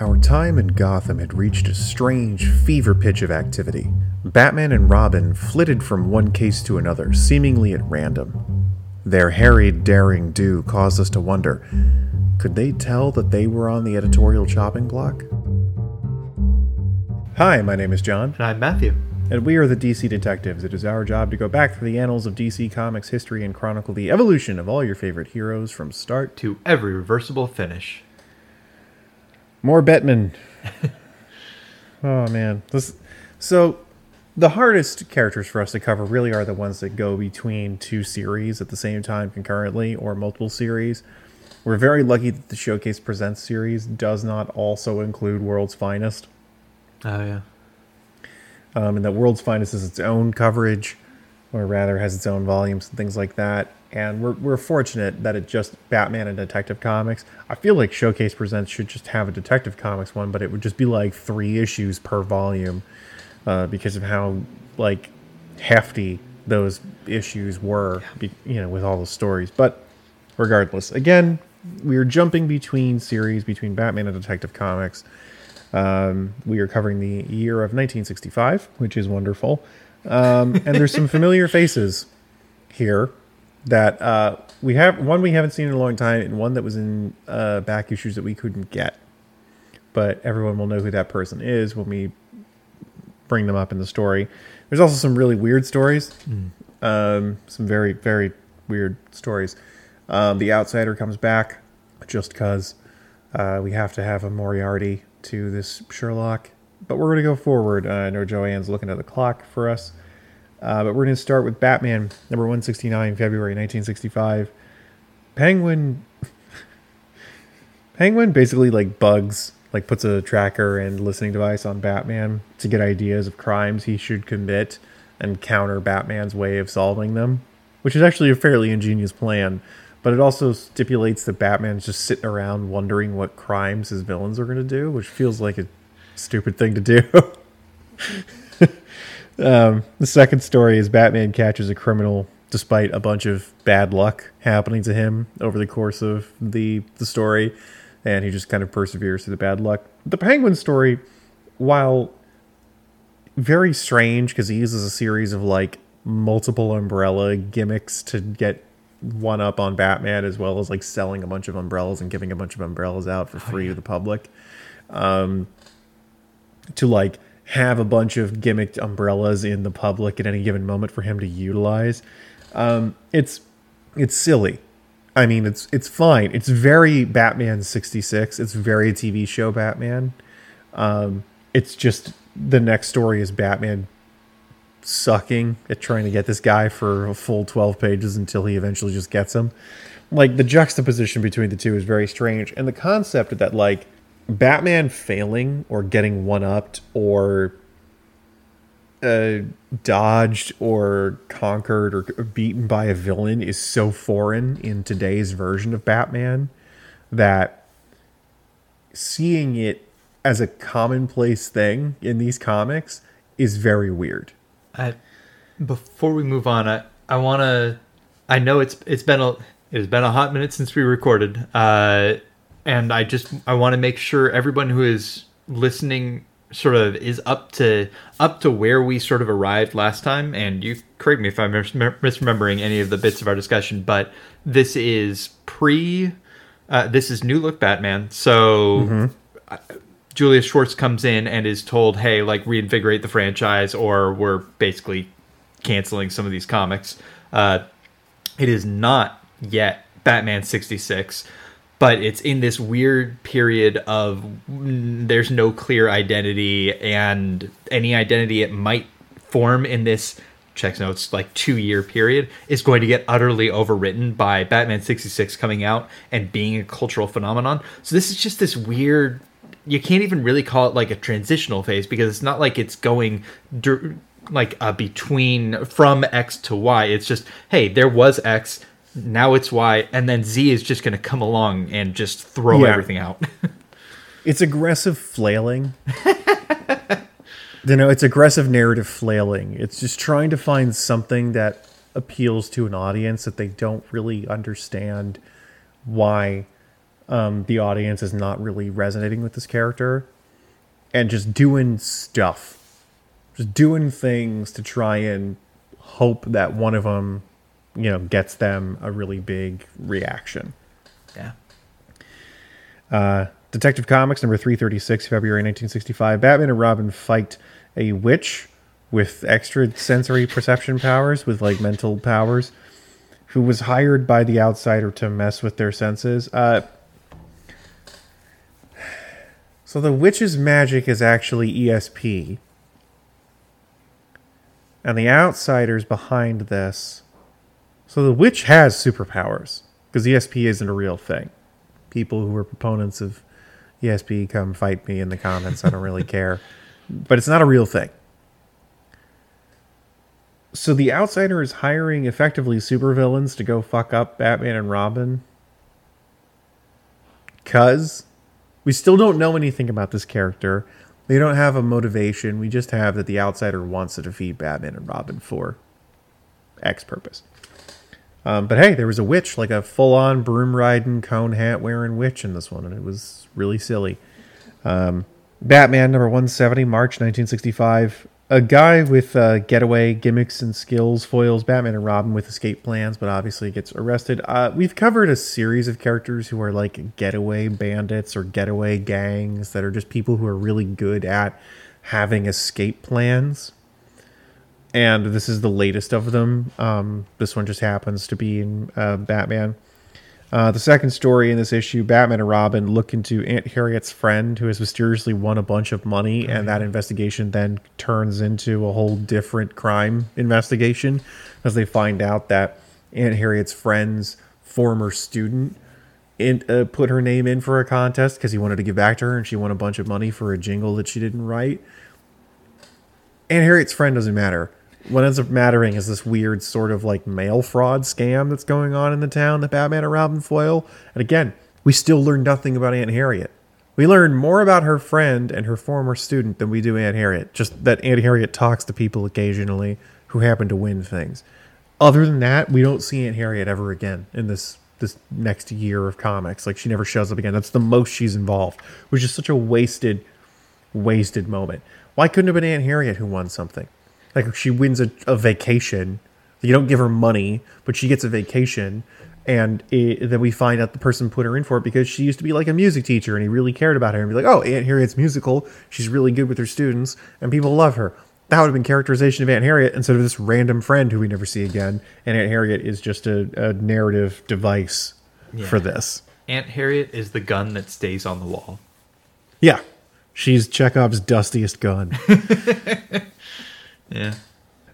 Our time in Gotham had reached a strange fever pitch of activity. Batman and Robin flitted from one case to another, seemingly at random. Their harried, daring do caused us to wonder could they tell that they were on the editorial chopping block? Hi, my name is John, And I'm Matthew. and we are the DC Detectives. It is our job to go back through the annals of DC Comics history and chronicle the evolution of all your favorite heroes from start To every reversible finish. More Batman. oh man, this. So, the hardest characters for us to cover really are the ones that go between two series at the same time concurrently, or multiple series. We're very lucky that the Showcase Presents series does not also include World's Finest, Oh, yeah. um, and that World's Finest is its own coverage, or rather has its own volumes and things like that. And we're, we're fortunate that it just Batman and Detective Comics. I feel like Showcase Presents should just have a Detective Comics one, but it would just be like three issues per volume uh, because of how like hefty those issues were, you know, with all the stories. But regardless, again, we're jumping between series between Batman and Detective Comics. Um, we are covering the year of 1965, which is wonderful. Um, and there's some familiar faces here that uh, we have one we haven't seen in a long time, and one that was in uh, back issues that we couldn't get. But everyone will know who that person is when we bring them up in the story. There's also some really weird stories, um, some very very weird stories. Um, the Outsider comes back just because uh, we have to have a Moriarty to this Sherlock. But we're going to go forward. Uh, I know Joanne's looking at the clock for us. Uh, but we're going to start with Batman, number 169, February 1965. Penguin. Penguin basically like bugs, like puts a tracker and listening device on Batman to get ideas of crimes he should commit and counter Batman's way of solving them, which is actually a fairly ingenious plan. But it also stipulates that Batman's just sitting around wondering what crimes his villains are going to do, which feels like a stupid thing to do. Um, the second story is Batman catches a criminal despite a bunch of bad luck happening to him over the course of the the story, and he just kind of perseveres through the bad luck. The Penguin story, while very strange because he uses a series of like multiple umbrella gimmicks to get one up on Batman, as well as like selling a bunch of umbrellas and giving a bunch of umbrellas out for free to the public um, to like have a bunch of gimmicked umbrellas in the public at any given moment for him to utilize. Um, it's it's silly. I mean, it's it's fine. It's very Batman sixty six. It's very TV show Batman. Um, it's just the next story is Batman sucking at trying to get this guy for a full 12 pages until he eventually just gets him. Like the juxtaposition between the two is very strange. And the concept that like Batman failing or getting one upped or uh, dodged or conquered or beaten by a villain is so foreign in today's version of Batman that seeing it as a commonplace thing in these comics is very weird. I, before we move on, I, I want to. I know it's it's been a it has been a hot minute since we recorded, uh, and I just I want to make sure everyone who is listening sort of is up to up to where we sort of arrived last time. And you correct me if I'm mis- misremembering any of the bits of our discussion, but this is pre. Uh, this is new look Batman, so. uh, Julius Schwartz comes in and is told, "Hey, like reinvigorate the franchise, or we're basically canceling some of these comics." Uh, it is not yet Batman sixty six, but it's in this weird period of there's no clear identity, and any identity it might form in this checks notes like two year period is going to get utterly overwritten by Batman 66 coming out and being a cultural phenomenon. So this is just this weird you can't even really call it like a transitional phase because it's not like it's going like uh, between from X to Y. It's just hey, there was X, now it's Y, and then Z is just going to come along and just throw Yeah. everything out. It's aggressive flailing. you know, it's aggressive narrative flailing. It's just trying to find something that appeals to an audience that they don't really understand why um, the audience is not really resonating with this character, and just doing stuff, just doing things to try and hope that one of them, you know, gets them a really big reaction. Yeah. Uh, Detective Comics number 336, February 1965. Batman and Robin fight a witch with extra sensory perception powers, with like mental powers, who was hired by the outsider to mess with their senses. Uh, so the witch's magic is actually ESP. And the outsiders behind this. So the witch has superpowers because ESP isn't a real thing. People who are proponents of ESP come fight me in the comments. I don't really care. But it's not a real thing. So the outsider is hiring effectively supervillains to go fuck up Batman and Robin. Cuz we still don't know anything about this character. They don't have a motivation. We just have that the outsider wants to defeat Batman and Robin for X purpose. Um, but hey, there was a witch, like a full on broom riding, cone hat wearing witch in this one, and it was really silly. Um, Batman number 170, March 1965. A guy with uh, getaway gimmicks and skills foils Batman and Robin with escape plans, but obviously gets arrested. Uh, we've covered a series of characters who are like getaway bandits or getaway gangs that are just people who are really good at having escape plans and this is the latest of them. Um, this one just happens to be in uh, Batman. Uh, the second story in this issue, Batman and Robin look into Aunt Harriet's friend who has mysteriously won a bunch of money, and that investigation then turns into a whole different crime investigation as they find out that Aunt Harriet's friend's former student in, uh, put her name in for a contest because he wanted to give back to her, and she won a bunch of money for a jingle that she didn't write. Aunt Harriet's friend doesn't matter. What ends up mattering is this weird sort of like mail fraud scam that's going on in the town that Batman and Robin foil. And again, we still learn nothing about Aunt Harriet. We learn more about her friend and her former student than we do Aunt Harriet. Just that Aunt Harriet talks to people occasionally who happen to win things. Other than that, we don't see Aunt Harriet ever again in this this next year of comics. Like she never shows up again. That's the most she's involved, which is such a wasted, wasted moment. Why couldn't it have been Aunt Harriet who won something? Like she wins a, a vacation. You don't give her money, but she gets a vacation. And it, then we find out the person put her in for it because she used to be like a music teacher and he really cared about her and be like, oh, Aunt Harriet's musical. She's really good with her students and people love her. That would have been characterization of Aunt Harriet instead of this random friend who we never see again. And Aunt Harriet is just a, a narrative device Yeah. for this. Aunt Harriet is the gun that stays on the wall. Yeah. She's Chekhov's dustiest gun. Yeah.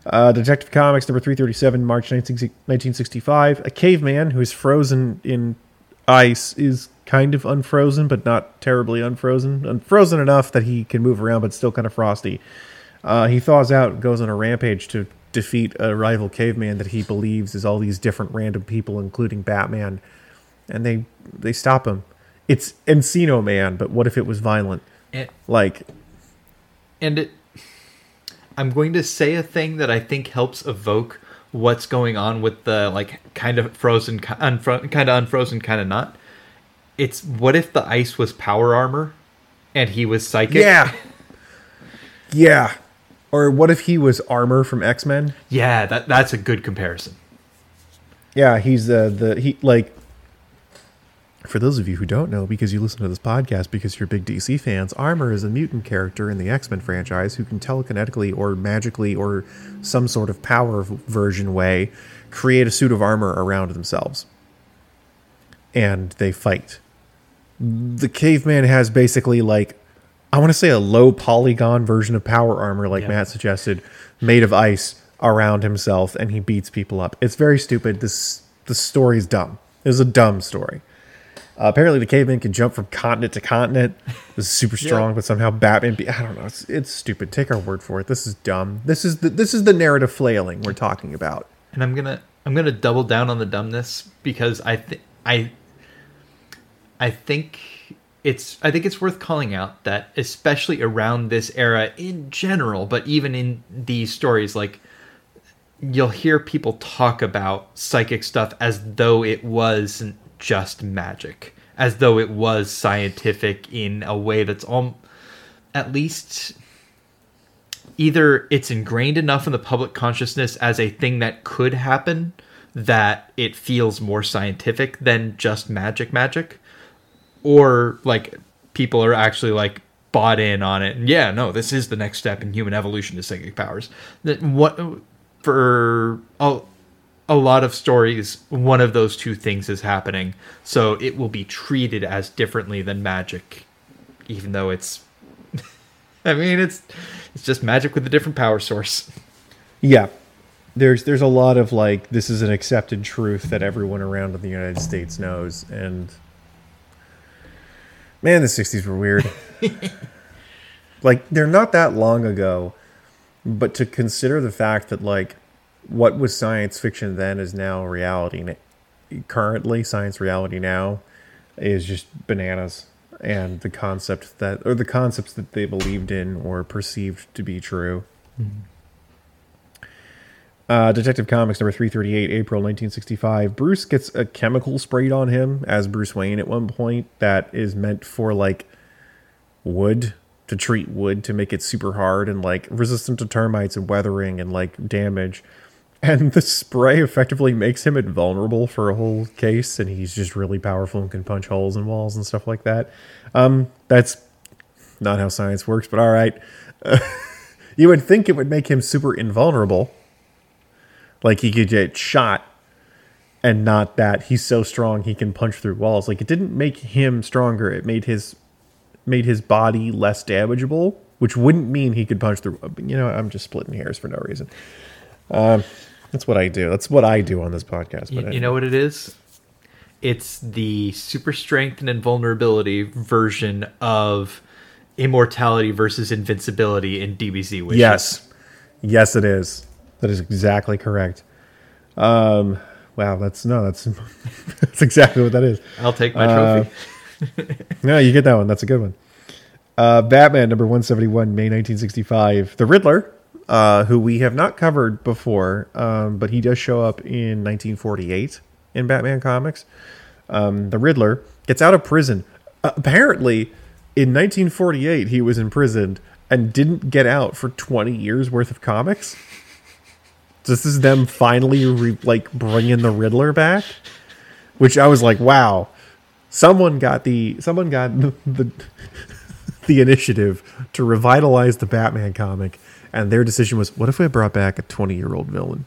Uh, Detective Comics number 337, March 1965. A caveman who is frozen in ice is kind of unfrozen, but not terribly unfrozen. Unfrozen enough that he can move around, but still kind of frosty. Uh, he thaws out and goes on a rampage to defeat a rival caveman that he believes is all these different random people, including Batman. And they they stop him. It's Encino Man, but what if it was violent? And, Like, and it, I'm going to say a thing that I think helps evoke what's going on with the like kind of frozen, unfro- kind of unfrozen, kind of not. It's what if the ice was power armor, and he was psychic? yeah. Yeah. Or what if he was armor from X Men? yeah. That that's a good comparison. Yeah, he's uh, the he like. For those of you who don't know, because you listen to this podcast because you're big DC fans, Armor is a mutant character in the X Men franchise who can telekinetically or magically or some sort of power version way create a suit of armor around themselves. And they fight. The caveman has basically like, I want to say a low polygon version of power armor, like Yeah. Matt suggested, made of ice around himself, and he beats people up. It's very stupid. This the story's dumb. It's a dumb story. Uh, apparently, the caveman can jump from continent to continent. This is super strong, but somehow Batman. Be- I don't know. It's, it's stupid. Take our word for it. This is dumb. This is the this is the narrative flailing we're talking about. and I'm gonna I'm gonna double down on the dumbness because I think I I think it's I think it's worth calling out that especially around this era in general, but even in these stories, like you'll hear people talk about psychic stuff as though it wasn't just magic, as though it was scientific in a way that's all at least either it's ingrained enough in the public consciousness as a thing that could happen that it feels more scientific than just magic magic or like people are actually like bought in on it and yeah no this is the next step in human evolution to psychic powers. That what for a, a lot of stories one of those two things is happening so it will be treated as differently than magic even though it's i mean it's it's just magic with a different power source Yeah. There's there's a lot of like this is an accepted truth that everyone around in the United States knows and man the 60s were weird. like they're not that long ago but to consider the fact that like what was science fiction then is now reality currently science reality now is just bananas and the concept that or the concepts that they believed in or perceived to be true uh, Detective Comics number 338, April 1965. Bruce gets a chemical sprayed on him as Bruce Wayne at one point that is meant for like wood to treat wood to make it super hard and like resistant to termites and weathering and like damage. And the spray effectively makes him invulnerable for a whole case, and he's just really powerful and can punch holes in walls and stuff like that. Um, that's not how science works, but all right. you would think it would make him super invulnerable. Like he could get shot and not that. He's so strong he can punch through walls. Like it didn't make him stronger. It made his made his body less damageable which wouldn't mean he could punch through you know i'm just splitting hairs for no reason um, that's what i do that's what i do on this podcast You, but you know what it is? It's the super strength and invulnerability version of immortality versus invincibility in DBZ wishes. yes yes it is that is exactly correct um wow that's no that's that's exactly what that is I'll take my Uh, trophy. No, you get that one. That's a good one. Uh, Batman number 171, May 1965. The Riddler, uh, who we have not covered before, um, but he does show up in 1948 in Batman comics. Um, the Riddler gets out of prison. Uh, apparently, in 1948, he was imprisoned and didn't get out for 20 years worth of comics. This is them finally re- like bringing the Riddler back, which I was like, wow someone got the someone got the, the the initiative to revitalize the Batman comic, and their decision was, what if we brought back a twenty year old villain?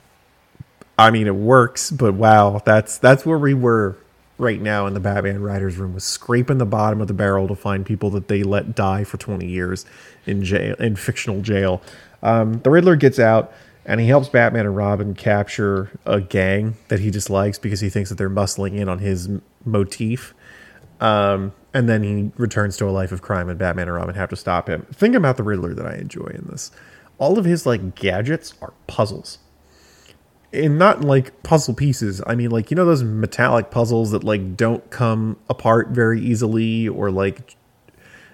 I mean, it works, but wow, that's that's where we were right now in the Batman writers' room, was scraping the bottom of the barrel to find people that they let die for twenty years in jail in fictional jail. Um, the Riddler gets out. And he helps Batman and Robin capture a gang that he dislikes because he thinks that they're muscling in on his motif. Um, and then he returns to a life of crime, and Batman and Robin have to stop him. Think about the Riddler that I enjoy in this. All of his like gadgets are puzzles, and not like puzzle pieces. I mean, like you know those metallic puzzles that like don't come apart very easily, or like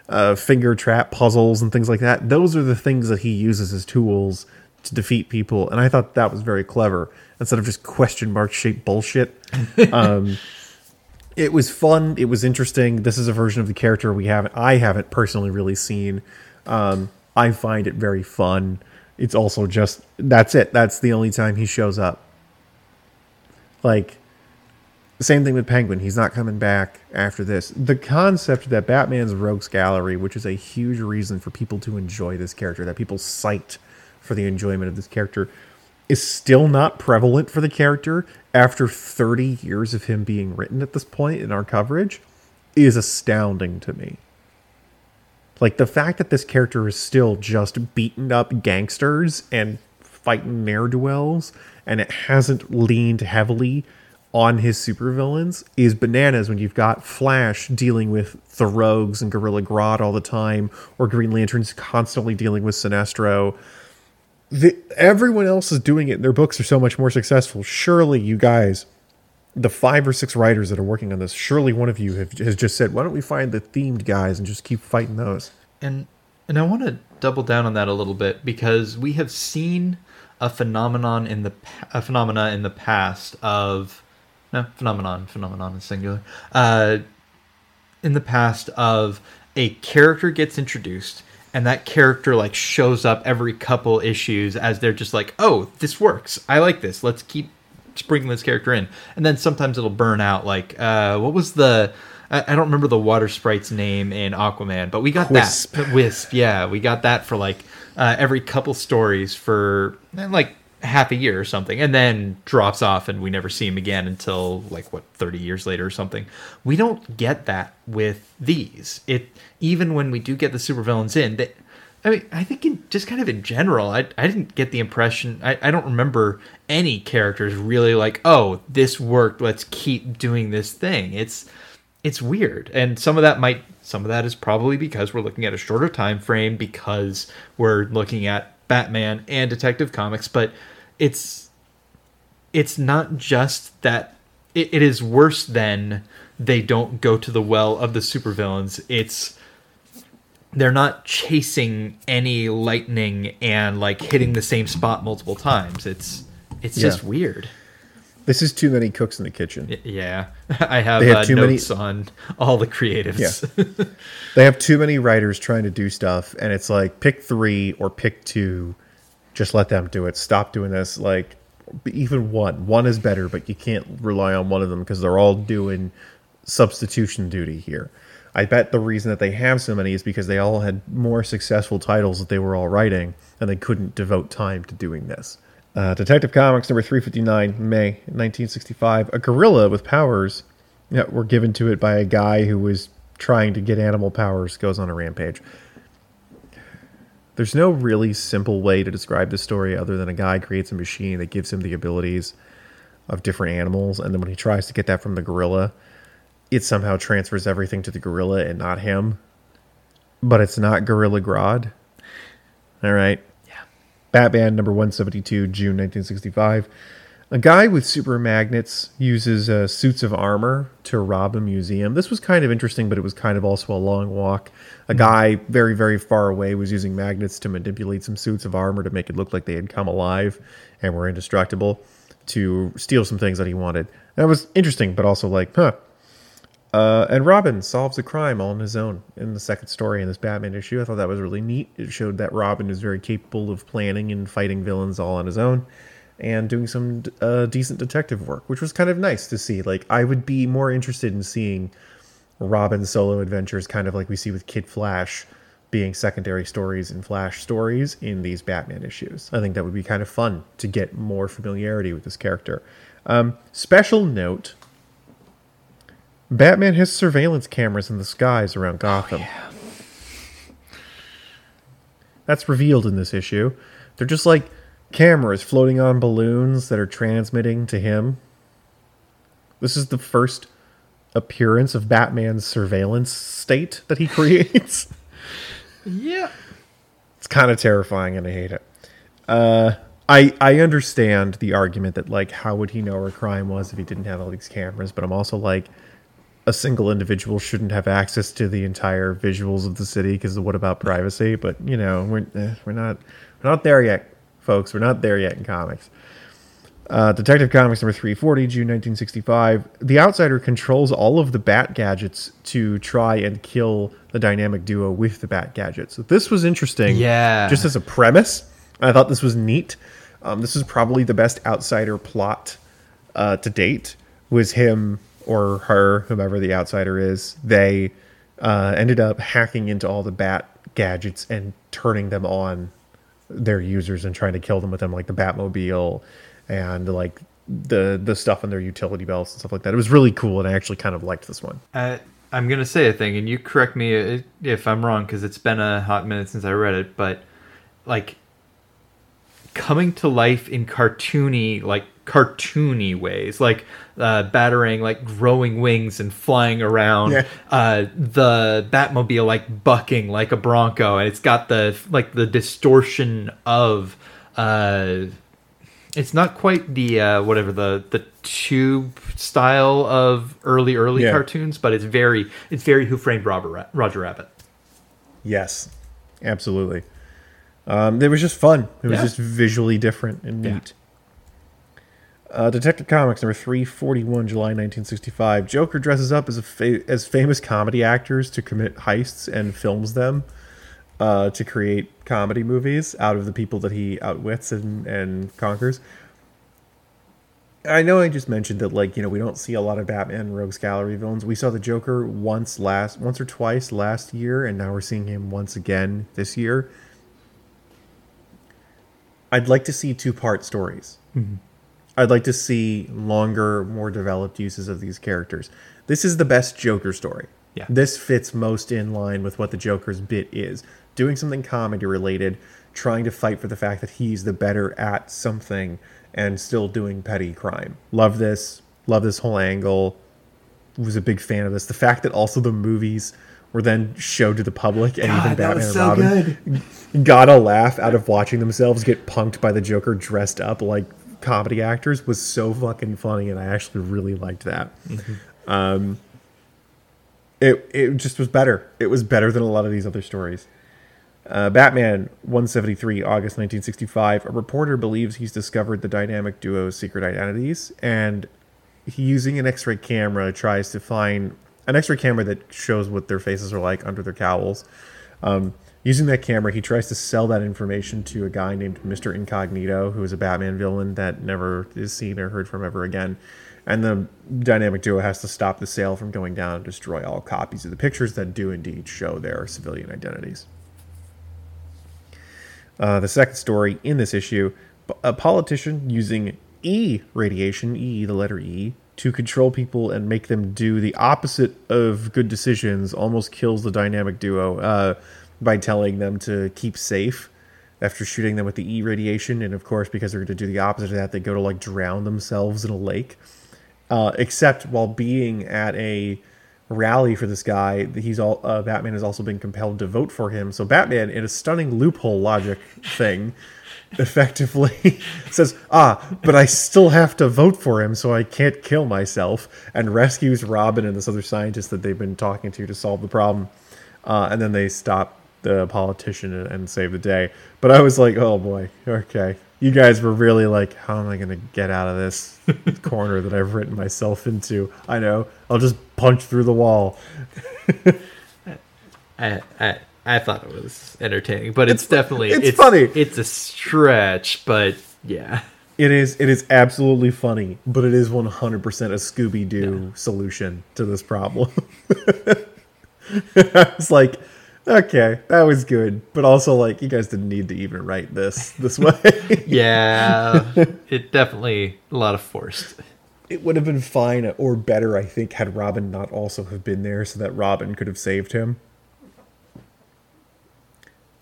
uh, finger trap puzzles and things like that. Those are the things that he uses as tools to defeat people, and I thought that was very clever. Instead of just question mark shaped bullshit. Um, it was fun. It was interesting. This is a version of the character we haven't. I haven't personally really seen. Um, I find it very fun. It's also just that's it. That's the only time he shows up. Like, same thing with Penguin. He's not coming back after this. The concept that Batman's Rogues Gallery, which is a huge reason for people to enjoy this character, that people cite for the enjoyment of this character, is still not prevalent for the character after 30 years of him being written at this point in our coverage is astounding to me. Like the fact that this character is still just beaten up gangsters and fighting ne'er do wells, and it hasn't leaned heavily on his supervillains is bananas when you've got Flash dealing with the rogues and Gorilla Grodd all the time, or Green Lantern's constantly dealing with Sinestro. The, everyone else is doing it. and Their books are so much more successful. Surely, you guys, the five or six writers that are working on this, surely one of you have, has just said, "Why don't we find the themed guys and just keep fighting those?" And and I want to double down on that a little bit because we have seen a phenomenon in the a phenomena in the past of no phenomenon phenomenon is singular uh, in the past of a character gets introduced and that character like shows up every couple issues as they're just like, "Oh, this works. I like this. Let's keep sprinkling this character in." And then sometimes it'll burn out like uh what was the I, don't remember the water sprite's name in Aquaman, but we got Wisp. that Wisp. Yeah, we got that for like uh, every couple stories for eh, like half a year or something, and then drops off, and we never see him again until like what thirty years later or something. We don't get that with these. It even when we do get the supervillains in, they, I mean, I think in just kind of in general, I I didn't get the impression. I, I don't remember any characters really like, oh, this worked. Let's keep doing this thing. It's it's weird and some of that might some of that is probably because we're looking at a shorter time frame because we're looking at batman and detective comics but it's it's not just that it, it is worse than they don't go to the well of the supervillains it's they're not chasing any lightning and like hitting the same spot multiple times it's it's just weird This is too many cooks in the kitchen. Y- Yeah, I have, They have uh, too many- notes on all the creatives. They have too many writers trying to do stuff, and it's like pick three or pick two. Just let them do it. Stop doing this. Like even one, one is better, but you can't rely on one of them because they're all doing substitution duty here. I bet the reason that they have so many is because they all had more successful titles that they were all writing, and they couldn't devote time to doing this. Uh, Detective Comics number 359, May 1965. A gorilla with powers that were given to it by a guy who was trying to get animal powers goes on a rampage. There's no really simple way to describe this story other than a guy creates a machine that gives him the abilities of different animals, and then when he tries to get that from the gorilla, it somehow transfers everything to the gorilla and not him. But it's not Gorilla Grodd. All right. yeah, Batman number 172, June 1965. A guy with super magnets uses uh, suits of armor to rob a museum. This was kind of interesting, but it was kind of also a long walk. A guy very, very far away was using magnets to manipulate some suits of armor to make it look like they had come alive and were indestructible to steal some things that he wanted. That was interesting, but also like, huh, uh, and Robin solves a crime all on his own in the second story in this Batman issue. I thought that was really neat. It showed that Robin is very capable of planning and fighting villains all on his own and doing some uh, decent detective work, which was kind of nice to see. Like, I would be more interested in seeing Robin solo adventures, kind of like we see with Kid Flash, being secondary stories and Flash stories in these Batman issues. I think that would be kind of fun to get more familiarity with this character. Um, special note Batman has surveillance cameras in the skies around Gotham. That's revealed in this issue. They're just like cameras floating on balloons that are transmitting to him. This is the first appearance of Batman's surveillance state that he creates. yeah. it's kind of terrifying and I hate it. Uh, I I understand the argument that like how would he know where crime was if he didn't have all these cameras, but I'm also like a single individual shouldn't have access to the entire visuals of the city because what about privacy? But you know we're eh, we're not we're not there yet, folks. We're not there yet in comics. Uh, Detective Comics number 340, June 1965. The Outsider controls all of the Bat gadgets to try and kill the dynamic duo with the Bat gadgets. So this was interesting. Yeah. Just as a premise, I thought this was neat. Um, this is probably the best Outsider plot uh, to date. Was him or her, whomever the Outsider is, they uh, ended up hacking into all the Bat gadgets and turning them on their users and trying to kill them with them, like the Batmobile and like the the stuff on their utility belts and stuff like that. It was really cool, and I actually kind of liked this one. Uh, I'm gonna say a thing, and you correct me if I'm wrong, because it's been a hot minute since I read it. But like coming to life in cartoony, like cartoony ways, like uh, battering, like growing wings and flying around. Yeah. Uh, the Batmobile like bucking like a Bronco, and it's got the like the distortion of. Uh, it's not quite the uh, whatever the the tube style of early early Yeah. cartoons, but it's very it's very Who Framed Roger, Ra- Roger Rabbit. Yes, absolutely. Um, it was just fun. It was Yeah. just visually different and neat. Uh, Detective Comics number 341, July 1965. Joker dresses up as fa- as famous comedy actors to commit heists and films them uh, to create comedy movies out of the people that he outwits and, and conquers. I know I just mentioned that like you know we don't see a lot of Batman Rogues Gallery villains. We saw the Joker once last once or twice last year, and now we're seeing him once again this year. I'd like to see two part stories. I'd like to see longer, more developed uses of these characters. This is the best Joker story. Yeah. This fits most in line with what the Joker's bit is. Doing something comedy related, trying to fight for the fact that he's the better at something and still doing petty crime. Love this. Love this whole angle. Was a big fan of this. The fact that also the movies were then showed to the public and even God, that Batman and so Robin got a laugh out of watching themselves get punked by the Joker dressed up like comedy actors was so fucking funny, and I actually really liked that. Um, it it just was better. It was better than a lot of these other stories. Uh, Batman 173, August 1965. A reporter believes he's discovered the dynamic duo's secret identities, and he, using an X-ray camera, tries to find an X-ray camera that shows what their faces are like under their cowls. Um, using that camera, he tries to sell that information to a guy named Mr. Incognito, who is a Batman villain that never is seen or heard from ever again. And the dynamic duo has to stop the sale from going down and destroy all copies of the pictures that do indeed show their civilian identities. Uh, the second story in this issue a politician using E radiation, E, the letter E, to control people and make them do the opposite of good decisions almost kills the dynamic duo uh, by telling them to keep safe after shooting them with the E radiation. And of course, because they're going to do the opposite of that, they go to like drown themselves in a lake. Uh, except while being at a rally for this guy, he's all uh, Batman has also been compelled to vote for him. So Batman, in a stunning loophole logic thing, effectively says, "Ah, but I still have to vote for him, so I can't kill myself," and rescues Robin and this other scientist that they've been talking to to solve the problem. Uh, and then they stop the politician and, save the day. But I was like, "Oh boy, okay." You guys were really like, how am I going to get out of this corner that I've written myself into? I know. I'll just punch through the wall. I, I I thought it was entertaining, but it's, definitely it's funny. It's a stretch, but yeah. It is it is absolutely funny, but it is 100% a Scooby Doo solution to this problem. I was like, okay, that was good, but also like you guys didn't need to even write this this way. Yeah, it definitely a lot of forced. it would have been fine or better, I think, had Robin not also have been there, so that Robin could have saved him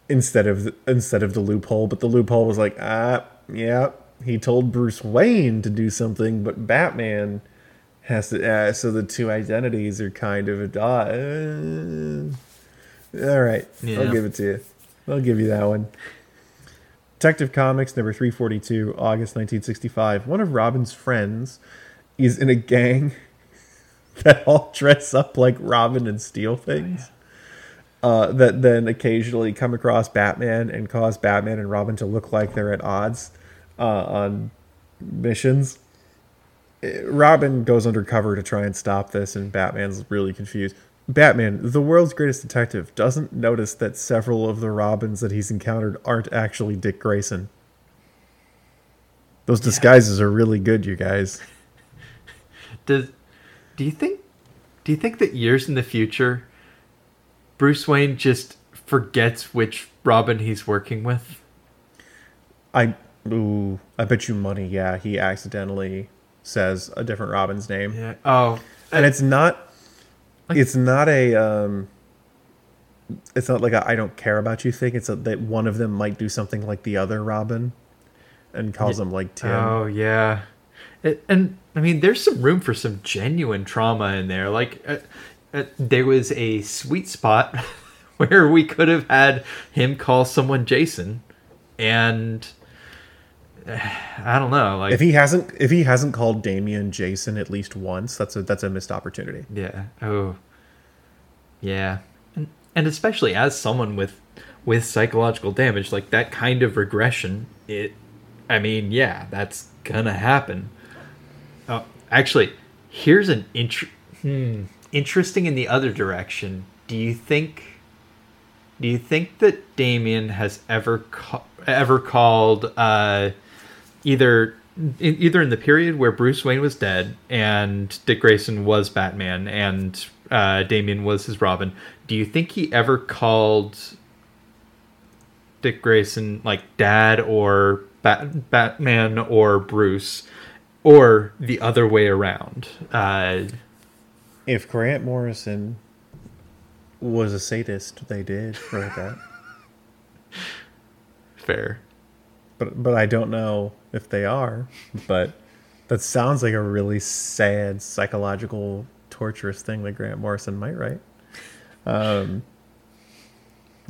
instead of the, instead of the loophole. But the loophole was like, ah, yeah, he told Bruce Wayne to do something, but Batman has to. Uh, so the two identities are kind of a. Uh, all right, Yeah. I'll give it to you. I'll give you that one. Detective Comics number 342, August 1965. One of Robin's friends is in a gang that all dress up like Robin and steal things. Uh, that then occasionally come across Batman and cause Batman and Robin to look like they're at odds uh, on missions. Uh, Robin goes undercover to try and stop this, and Batman's really confused. Batman, the world's greatest detective, doesn't notice that several of the Robins that he's encountered aren't actually Dick Grayson. Those disguises are really good, you guys. Does do you think do you think that years in the future Bruce Wayne just forgets which Robin he's working with? I ooh, I bet you money. Yeah, he accidentally says a different Robin's name, Yeah. Oh, and it's not. It's not a. Um, it's not like a I don't care about you thing. It's a, that one of them might do something like the other Robin, and calls him like Tim. Oh yeah, it, and I mean, there's some room for some genuine trauma in there. Like, uh, uh, there was a sweet spot where we could have had him call someone Jason, and I don't know, like, If he hasn't, if he hasn't called Damian Jason at least once, that's a that's a missed opportunity. yeah, oh, yeah, and and especially as someone with with psychological damage, like that kind of regression, it, I mean, yeah, that's gonna happen. Oh, actually, here's an int- hmm, interesting in the other direction. Do you think? Do you think that Damian has ever ca- ever called uh, either in, either in the period where Bruce Wayne was dead and Dick Grayson was Batman and uh, Damian was his Robin? Do you think he ever called Dick Grayson like Dad or Bat- Batman or Bruce? or the other way around. Uh, If Grant Morrison was a sadist, they did write that. fair. But but I don't know if they are. But that sounds like a really sad psychological torturous thing that Grant Morrison might write.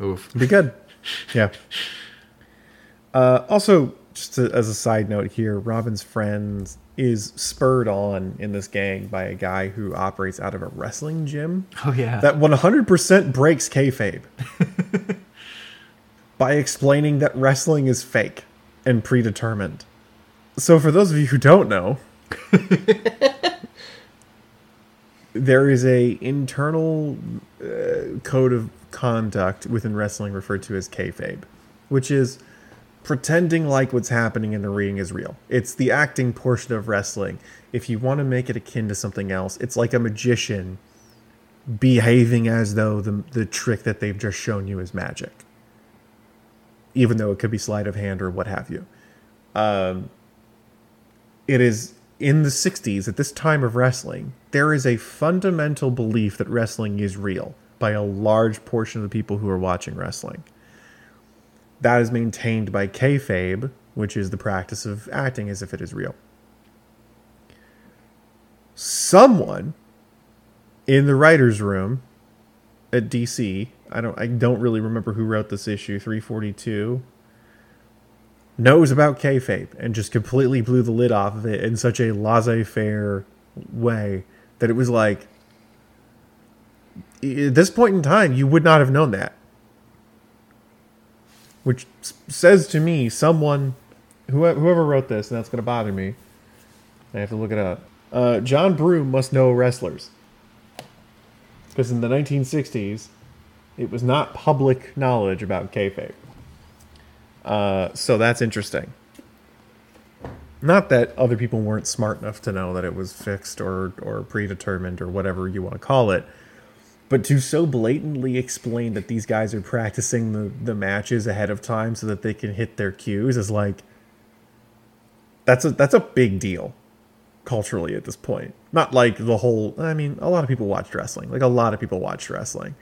Oof. Be good. Yeah. Uh, also, just to, as a side note here, Robin's friend is spurred on in this gang by a guy who operates out of a wrestling gym Oh yeah. that 100% breaks kayfabe by explaining that wrestling is fake and predetermined. So, for those of you who don't know, there is a internal uh, code of conduct within wrestling referred to as kayfabe, which is pretending like what's happening in the ring is real. It's the acting portion of wrestling. If you want to make it akin to something else, it's like a magician behaving as though the the trick that they've just shown you is magic, even though it could be sleight of hand or what have you. Um, it is in the 60s at this time of wrestling there is a fundamental belief that wrestling is real by a large portion of the people who are watching wrestling that is maintained by kayfabe which is the practice of acting as if it is real someone in the writers room at dc i don't i don't really remember who wrote this issue 342 knows about kayfabe and just completely blew the lid off of it in such a laissez-faire way that it was like at this point in time you would not have known that. Which says to me someone whoever, wrote this and that's going to bother me i have to look it up. Uh, john broome must know wrestlers. Because in the 1960s it was not public knowledge about kayfabe uh, so that's interesting. Not that other people weren't smart enough to know that it was fixed or, or predetermined or whatever you want to call it, but to so blatantly explain that these guys are practicing the, the matches ahead of time so that they can hit their cues is like that's a that's a big deal culturally at this point. Not like the whole I mean, a lot of people watch wrestling. Like a lot of people watch wrestling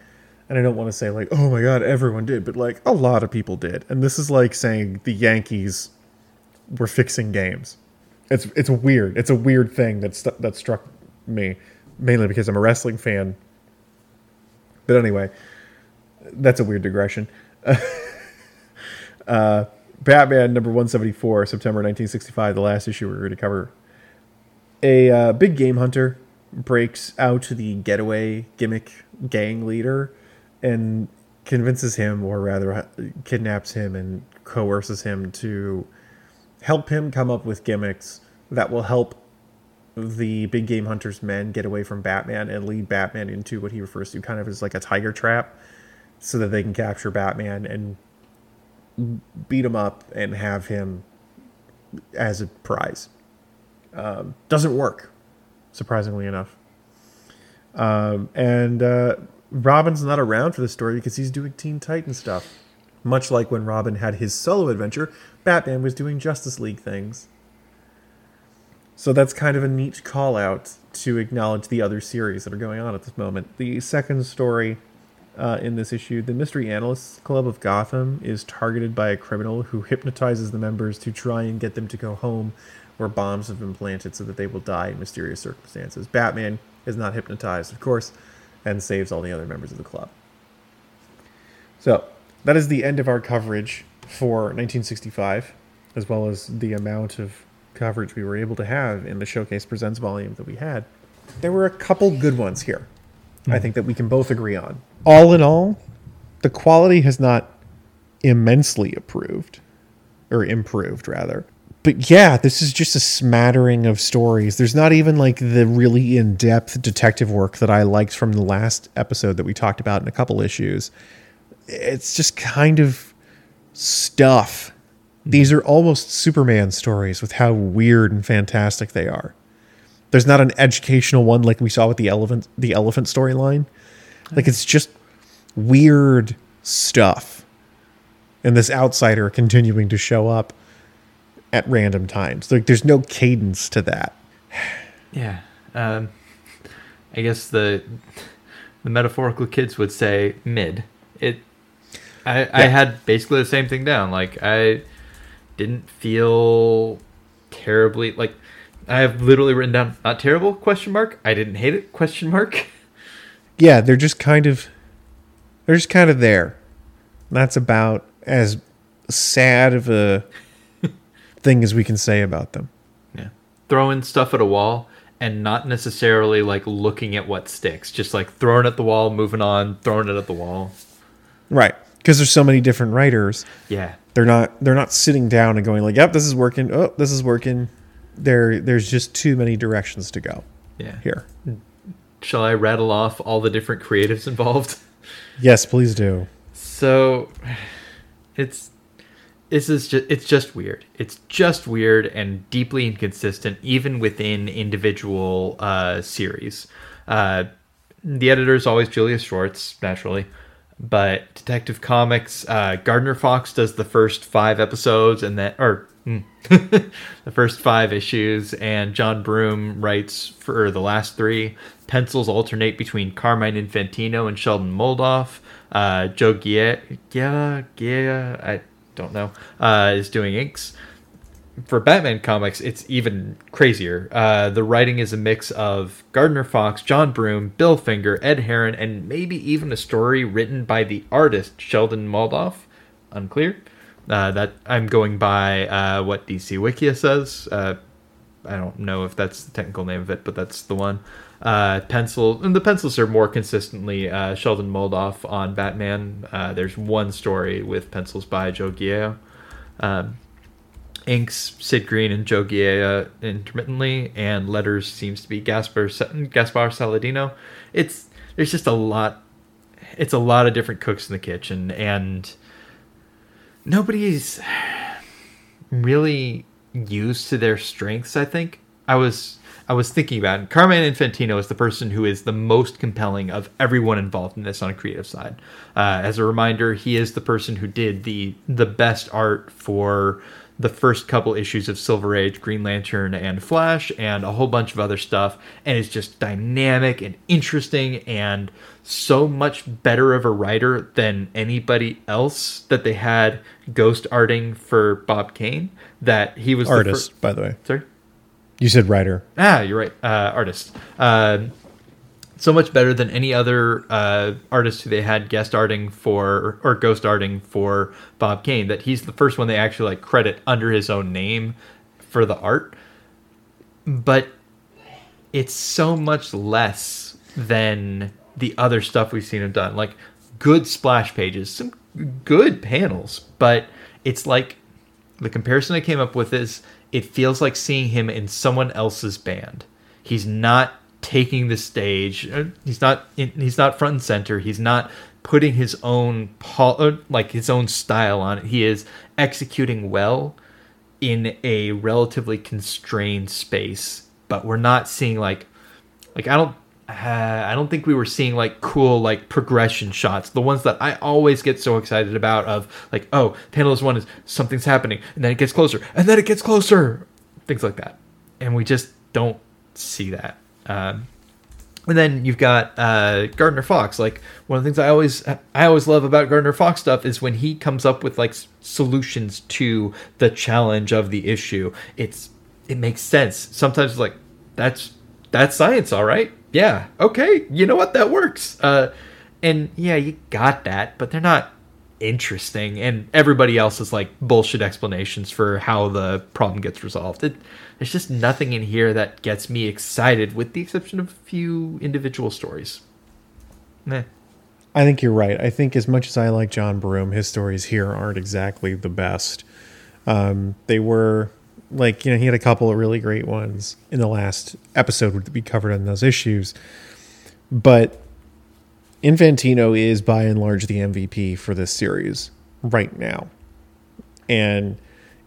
and I don't want to say like, oh my god, everyone did, but like a lot of people did. And this is like saying the Yankees were fixing games. It's it's weird. It's a weird thing that st- that struck me mainly because I'm a wrestling fan. But anyway, that's a weird digression. uh, Batman number 174, September 1965, the last issue we're going to cover. A uh, big game hunter breaks out to the getaway gimmick gang leader and convinces him, or rather kidnaps him and coerces him to help him come up with gimmicks that will help the big game hunter's men get away from Batman and lead Batman into what he refers to kind of as like a tiger trap so that they can capture Batman and beat him up and have him as a prize. Um, doesn't work, surprisingly enough. Um, and uh, Robin's not around for the story because he's doing Teen Titan stuff. Much like when Robin had his solo adventure, Batman was doing Justice League things. So that's kind of a neat call out to acknowledge the other series that are going on at this moment. The second story uh, in this issue, the Mystery Analysts Club of Gotham is targeted by a criminal who hypnotizes the members to try and get them to go home where bombs have been planted so that they will die in mysterious circumstances. Batman is not hypnotized, of course, and saves all the other members of the club. So, that is the end of our coverage for 1965, as well as the amount of coverage we were able to have in the Showcase Presents volume that we had. There were a couple good ones here, I hmm. think, that we can both agree on. All in all, the quality has not immensely improved, or improved rather, but yeah, this is just a smattering of stories. There's not even like the really in depth detective work that I liked from the last episode that we talked about in a couple issues. It's just kind of stuff. Mm-hmm. These are almost Superman stories with how weird and fantastic they are. There's not an educational one like we saw with the elephant the elephant storyline. Like it's just weird stuff. And this outsider continuing to show up at random times. Like there's no cadence to that. Yeah. Um, I guess the the metaphorical kids would say mid. It. I I had basically the same thing down. Like I didn't feel terribly like I have literally written down not terrible question mark. I didn't hate it question mark. Yeah, they're just kind of they're just kind of there. That's about as sad of a thing as we can say about them. Yeah. Throwing stuff at a wall and not necessarily like looking at what sticks, just like throwing it at the wall, moving on, throwing it at the wall. Right. Because there's so many different writers. Yeah. They're not they're not sitting down and going like, "Yep, this is working. Oh, this is working." There there's just too many directions to go Yeah. here. Shall I rattle off all the different creatives involved? Yes, please do. So it's this is just it's just weird. It's just weird and deeply inconsistent, even within individual uh, series. Uh, the editor is always Julius Schwartz, naturally, but Detective Comics, uh, Gardner Fox does the first five episodes, and then or mm, the first five issues, and John Broome writes for the last three. Pencils alternate between Carmine Infantino and Sheldon Moldoff. Uh, Joe Gia, Gia, Gia, I don't know, uh, is doing inks. For Batman comics, it's even crazier. Uh, the writing is a mix of Gardner Fox, John Broome, Bill Finger, Ed Herron, and maybe even a story written by the artist Sheldon Moldoff. Unclear. Uh, that I'm going by uh, what DC Wikia says. Uh, I don't know if that's the technical name of it, but that's the one. Uh, pencil and the pencils are more consistently uh, Sheldon Moldoff on Batman. Uh, there's one story with pencils by Joe Giella. Um, inks Sid Greene and Joe Giella intermittently, and letters seems to be Gaspar Gaspar Saladino. It's there's just a lot. It's a lot of different cooks in the kitchen, and nobody's really used to their strengths. I think I was I was thinking about. Carmine Infantino is the person who is the most compelling of everyone involved in this on a creative side. Uh, as a reminder, he is the person who did the the best art for the first couple issues of Silver Age, Green Lantern, and Flash, and a whole bunch of other stuff. And it's just dynamic and interesting and so much better of a writer than anybody else that they had ghost arting for Bob Kane. That he was Artist, The fir- by the way. Sorry. You said writer. Ah, you're right. Uh, artist. Uh, so much better than any other uh, artist who they had guest arting for or ghost arting for Bob Kane. That he's the first one they actually like credit under his own name for the art. But it's so much less than the other stuff we've seen him done. Like good splash pages, some good panels, but it's like the comparison I came up with is it feels like seeing him in someone else's band. He's not taking the stage. uh, He's not. In, he's not front and center. He's not putting his own uh, like his own style on it. He is executing well in a relatively constrained space. But we're not seeing like like I don't. Uh, I don't think we were seeing like cool like progression shots. The ones that I always get so excited about of like, oh, panel is one is something's happening, and then it gets closer, and then it gets closer, things like that, and we just don't see that. Um, and then you've got uh, Gardner Fox. Like one of the things I always I always love about Gardner Fox stuff is when he comes up with like solutions to the challenge of the issue. It's it makes sense. Sometimes like that's that's science, all right. Yeah, okay. You know what? That works. Uh, and yeah, you got that, but they're not interesting. And everybody else is like bullshit explanations for how the problem gets resolved. It, there's just nothing in here that gets me excited, with the exception of a few individual stories. Meh. I think you're right. I think as much as I like John Broome, his stories here aren't exactly the best. Um, they were like you know he had a couple of really great ones in the last episode that we covered on those issues. But infantino is by and large the mvp for this series right now. And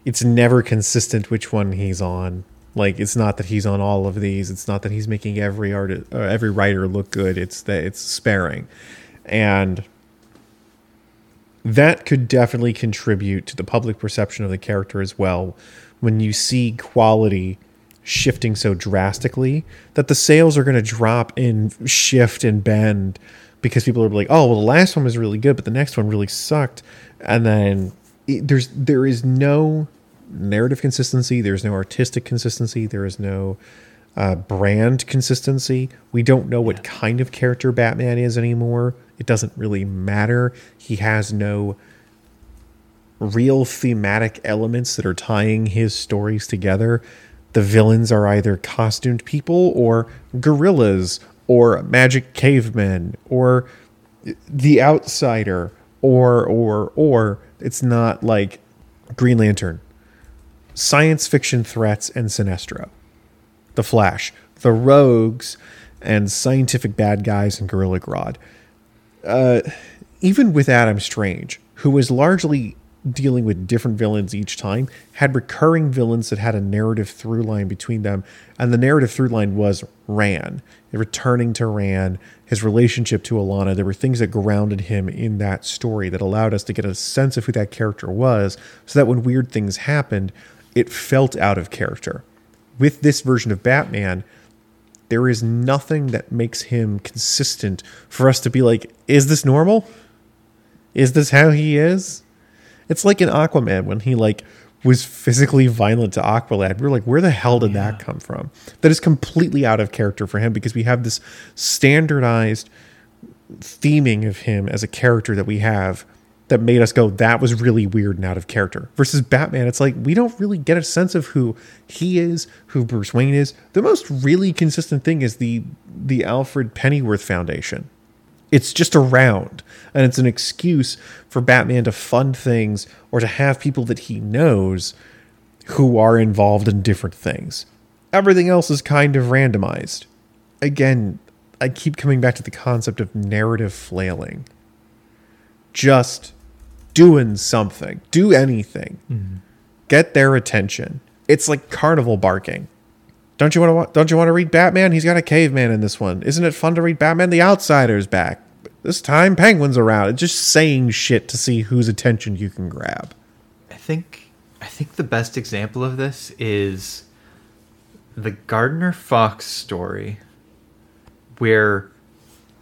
it's never consistent which one he's on. Like it's not that he's on all of these. It's not that he's making every artist uh, every writer look good. It's that it's sparing. And that could definitely contribute to the public perception of the character as well when you see quality shifting so drastically that the sales are going to drop and shift and bend because people are like oh well the last one was really good but the next one really sucked. And then it, there's there is no narrative consistency there's no artistic consistency there is no uh, brand consistency. We don't know what kind of character batman is anymore. It doesn't really matter. He has no real thematic elements that are tying his stories together. The villains are either costumed people or gorillas or magic cavemen or the outsider or or or it's not like Green Lantern. Science fiction threats and Sinestro. The Flash, the Rogues, and scientific bad guys and Gorilla Grodd. Uh, even with Adam Strange, who was largely dealing with different villains each time, had recurring villains that had a narrative through line between them. And the narrative through line was Rann, returning to Rann his relationship to Alanna. There were things that grounded him in that story that allowed us to get a sense of who that character was, so that when weird things happened, it felt out of character. With this version of Batman, there is nothing that makes him consistent for us to be like, is this normal? Is this how he is? It's like in Aquaman when he like was physically violent to Aqualad. We are like, where the hell did yeah. that come from? That is completely out of character for him because we have this standardized theming of him as a character that we have that made us go, that was really weird and out of character. Versus Batman, it's like we don't really get a sense of who he is, who Bruce Wayne is. The most really consistent thing is the the Alfred Pennyworth Foundation. It's just around, and it's an excuse for Batman to fund things or to have people that he knows who are involved in different things. Everything else is kind of randomized. Again, I keep coming back to the concept of narrative flailing. Just doing something, do anything, mm-hmm. get their attention. It's like carnival barking. Don't you want to? Don't you want to read Batman? He's got a caveman in this one. Isn't it fun to read Batman? The Outsider's back. This time, Penguin's around. It's just saying shit to see whose attention you can grab. I think. I think the best example of this is the Gardner Fox story, where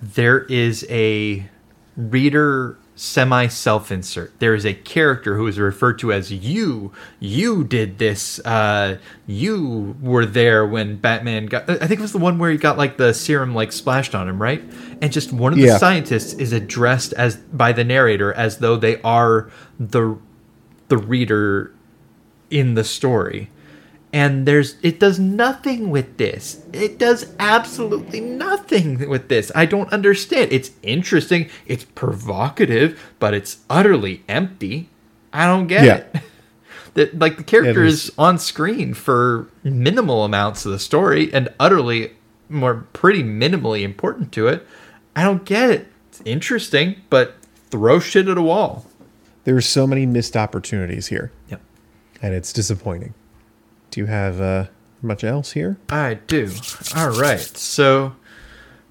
there is a reader semi self insert. There is a character who is referred to as you. You did this. Uh, you were there when Batman got. I think it was the one where he got like the serum like splashed on him, right? And just one of the yeah. scientists is addressed as by the narrator as though they are the the reader in the story and there's it does nothing with this. It does absolutely nothing with this. I don't understand. It's interesting. It's provocative but it's utterly empty. I don't get yeah. it. That like the character is. on screen for minimal amounts of the story and utterly more pretty minimally important to it. I don't get it. It's interesting but throw shit at a wall. There's so many missed opportunities here. Yep. And it's disappointing do you have uh, much else here? I do. All right. So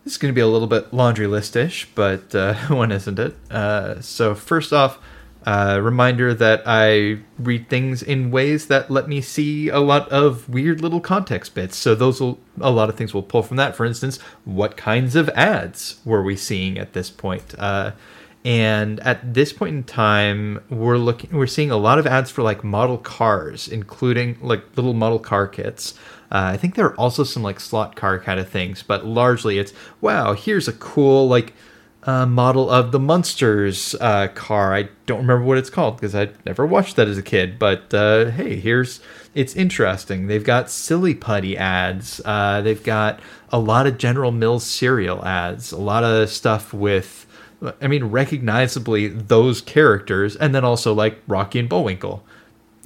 this is going to be a little bit laundry listish, but uh, when isn't it? Uh, so first off, uh, reminder that I read things in ways that let me see a lot of weird little context bits. So those will a lot of things will pull from that. For instance, what kinds of ads were we seeing at this point? Uh, and at this point in time we're looking we're seeing a lot of ads for like model cars including like little model car kits uh, i think there are also some like slot car kind of things but largely it's wow here's a cool like uh, model of the Munsters uh, car. I don't remember what it's called because I never watched that as a kid. But uh, hey, here's it's interesting. They've got silly putty ads. Uh, they've got a lot of General Mills cereal ads. A lot of stuff with I mean, recognizably those characters, and then also like Rocky and Bullwinkle.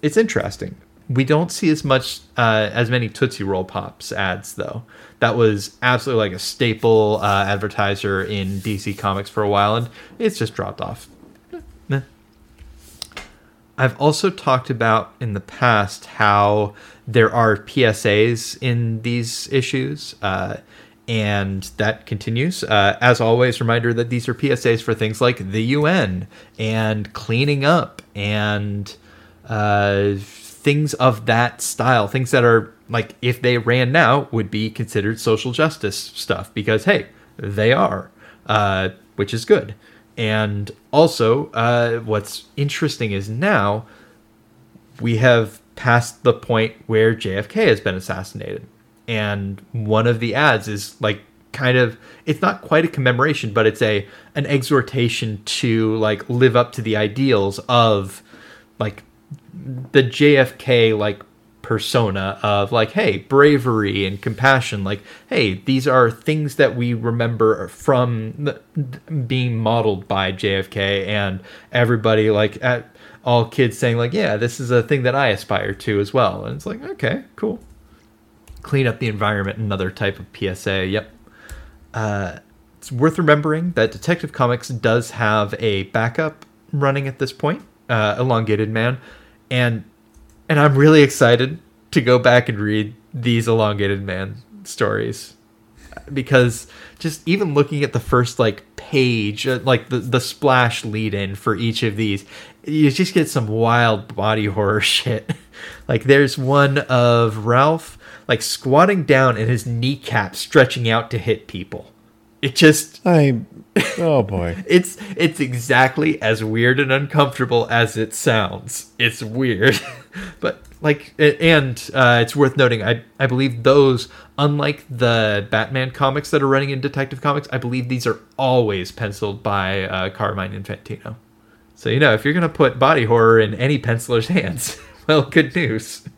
It's interesting. We don't see as much uh, as many Tootsie Roll Pops ads though. That was absolutely like a staple uh, advertiser in DC Comics for a while, and it's just dropped off. I've also talked about in the past how there are PSAs in these issues. Uh, and that continues. Uh, as always, reminder that these are PSAs for things like the UN and cleaning up and uh, things of that style. Things that are like, if they ran now, would be considered social justice stuff because, hey, they are, uh, which is good. And also, uh, what's interesting is now we have passed the point where JFK has been assassinated and one of the ads is like kind of it's not quite a commemoration but it's a an exhortation to like live up to the ideals of like the JFK like persona of like hey bravery and compassion. Like hey these are things that we remember from the, being modeled by JFK and everybody like at all kids saying like yeah this is a thing that I aspire to as well. And it's like okay cool clean up the environment, another type of PSA. Yep. Uh, it's worth remembering that Detective Comics does have a backup running at this point, uh, Elongated Man, and and I'm really excited to go back and read these Elongated Man stories because just even looking at the first like page, uh, like the the splash lead in for each of these, you just get some wild body horror shit. like there's one of Ralph like squatting down and his kneecap stretching out to hit people. It just I oh boy. it's it's exactly as weird and uncomfortable as it sounds. It's weird. but like and uh, it's worth noting I I believe those unlike the Batman comics that are running in Detective Comics, I believe these are always penciled by uh, Carmine Infantino. So you know, if you're going to put body horror in any penciler's hands, well, good news.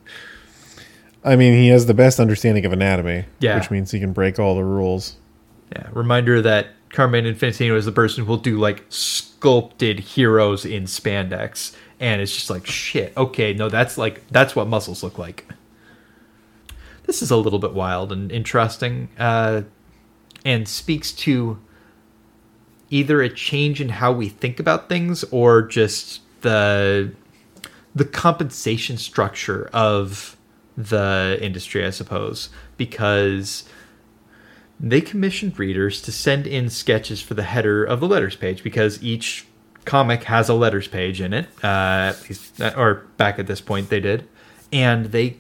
I mean, he has the best understanding of anatomy, Yeah. which means he can break all the rules. Yeah, reminder that Carmine Infantino is the person who will do like sculpted heroes in spandex, and it's just like shit. Okay, no, that's like that's what muscles look like. This is a little bit wild and interesting, uh, and speaks to either a change in how we think about things or just the the compensation structure of the industry, I suppose, because they commissioned readers to send in sketches for the header of the letters page because each comic has a letters page in it. Uh, at least, or back at this point, they did, and they,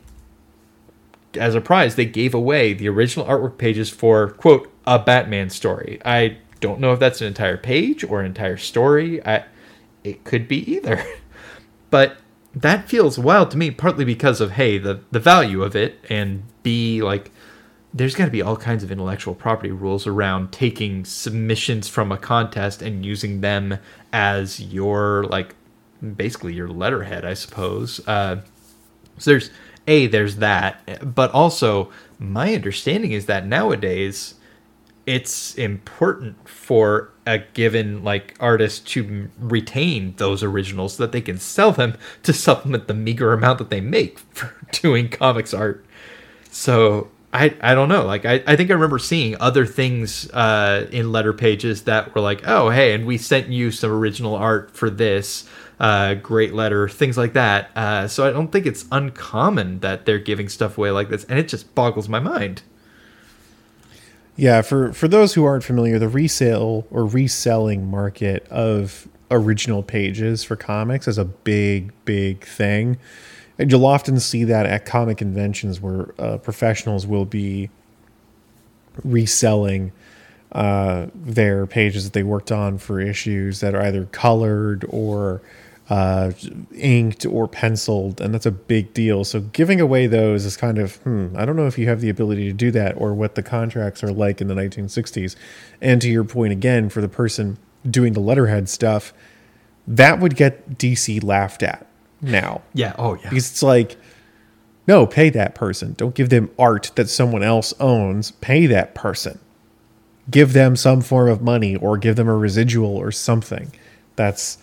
as a prize, they gave away the original artwork pages for quote a Batman story. I don't know if that's an entire page or an entire story. I, it could be either, but that feels wild to me partly because of hey the the value of it and b like there's got to be all kinds of intellectual property rules around taking submissions from a contest and using them as your like basically your letterhead i suppose. Uh, so there's a there's that but also my understanding is that nowadays it's important for a given like artist to retain those originals so that they can sell them to supplement the meager amount that they make for doing comics art. So I I don't know. Like I, I think I remember seeing other things uh, in letter pages that were like, oh hey, and we sent you some original art for this. Uh, great letter, things like that. Uh, so I don't think it's uncommon that they're giving stuff away like this, and it just boggles my mind. Yeah, for for those who aren't familiar, the resale or reselling market of original pages for comics is a big, big thing. And you'll often see that at comic conventions where uh, professionals will be reselling uh, their pages that they worked on for issues that are either colored or uh, inked or penciled, and that's a big deal. So giving away those is kind of, hmm, I don't know if you have the ability to do that or what the contracts are like in the 1960s. And to your point again, for the person doing the letterhead stuff, that would get DC laughed at now. Yeah. Oh yeah. Because it's like, no, pay that person. Don't give them art that someone else owns. Pay that person. Give them some form of money or give them a residual or something. That's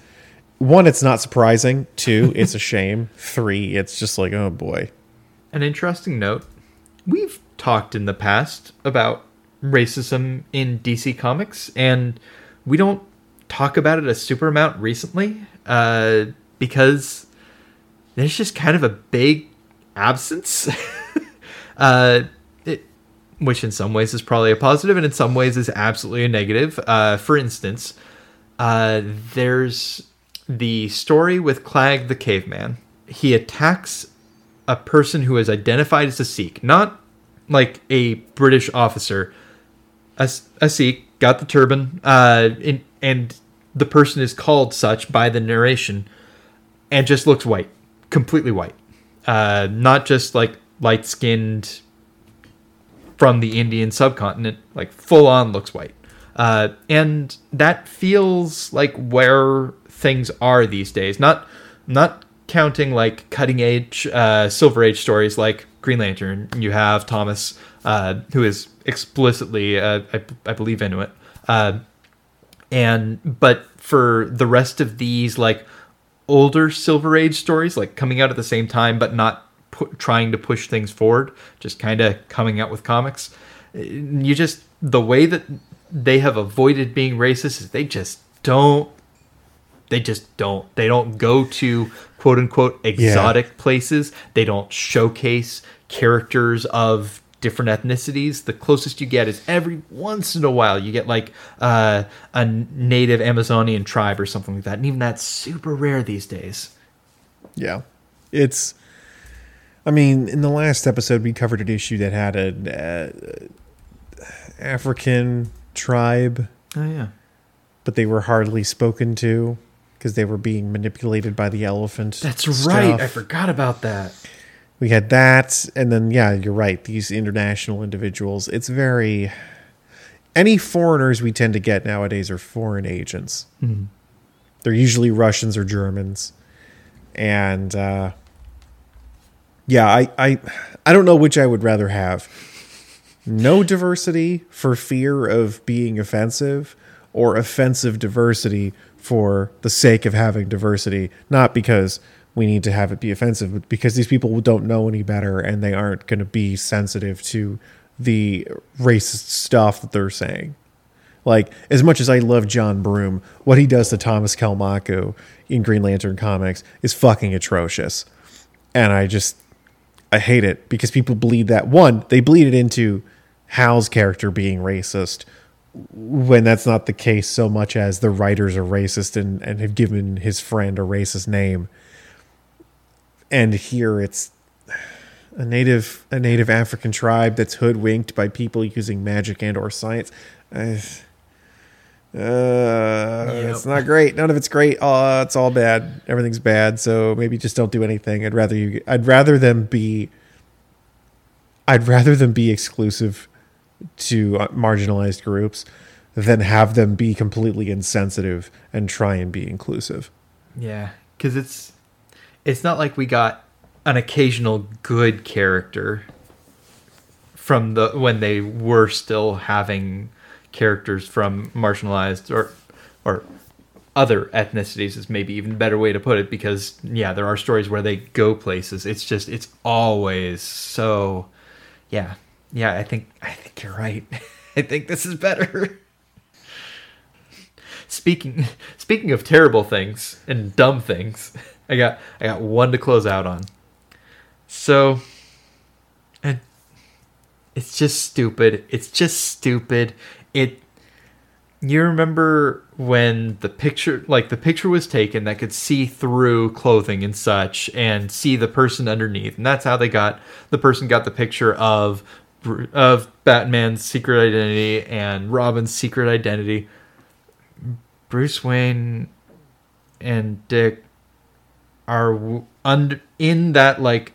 one, it's not surprising. Two, it's a shame. Three, it's just like, oh boy. An interesting note we've talked in the past about racism in DC Comics, and we don't talk about it a super amount recently uh, because there's just kind of a big absence. uh, which in some ways is probably a positive and in some ways is absolutely a negative. Uh, for instance, uh, there's the story with Clag the caveman. He attacks a person who is identified as a Sikh, not like a British officer. A, a Sikh got the turban, uh, in, and the person is called such by the narration, and just looks white, completely white, uh, not just like light skinned from the Indian subcontinent, like full on looks white. Uh, and that feels like where things are these days. Not not counting like cutting edge uh, Silver Age stories like Green Lantern. You have Thomas, uh, who is explicitly, uh, I, I believe, Inuit. Uh, and but for the rest of these like older Silver Age stories, like coming out at the same time but not pu- trying to push things forward, just kind of coming out with comics. You just the way that they have avoided being racist is they just don't they just don't they don't go to quote unquote exotic yeah. places. They don't showcase characters of different ethnicities. The closest you get is every once in a while you get like uh, a native amazonian tribe or something like that. And even that's super rare these days. Yeah. It's i mean in the last episode we covered an issue that had an uh, african tribe. Oh yeah. But they were hardly spoken to because they were being manipulated by the elephant. That's stuff. right. I forgot about that. We had that, and then yeah, you're right. These international individuals. It's very any foreigners we tend to get nowadays are foreign agents. Mm-hmm. They're usually Russians or Germans, and uh, yeah, I, I I don't know which I would rather have. No diversity for fear of being offensive, or offensive diversity for the sake of having diversity, not because we need to have it be offensive, but because these people don't know any better and they aren't going to be sensitive to the racist stuff that they're saying. Like, as much as I love John Broome, what he does to Thomas Kalmaku in Green Lantern comics is fucking atrocious. And I just, I hate it because people bleed that. One, they bleed it into Hal's character being racist when that's not the case so much as the writers are racist and, and have given his friend a racist name. And here it's a native a native African tribe that's hoodwinked by people using magic and or science. Uh, yep. It's not great. None of it's great. Uh, it's all bad. Everything's bad. So maybe just don't do anything. I'd rather you. I'd rather them be. I'd rather them be exclusive to uh, marginalized groups than have them be completely insensitive and try and be inclusive. Yeah, because it's it's not like we got an occasional good character from the when they were still having characters from marginalized or or other ethnicities is maybe even a better way to put it because yeah there are stories where they go places it's just it's always so yeah yeah, I think I think you're right. I think this is better. speaking speaking of terrible things and dumb things, I got I got one to close out on. So and it's just stupid. It's just stupid. It you remember when the picture like the picture was taken that could see through clothing and such and see the person underneath and that's how they got the person got the picture of of Batman's secret identity and Robin's secret identity. Bruce Wayne and Dick are under in that like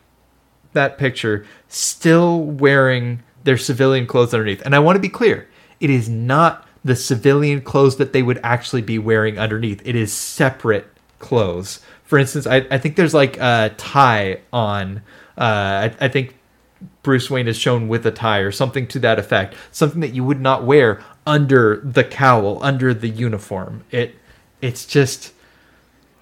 that picture still wearing their civilian clothes underneath. And I want to be clear, it is not the civilian clothes that they would actually be wearing underneath. It is separate clothes. For instance, I, I think there's like a tie on. Uh, I, I think Bruce Wayne is shown with a tie or something to that effect. Something that you would not wear under the cowl, under the uniform. It it's just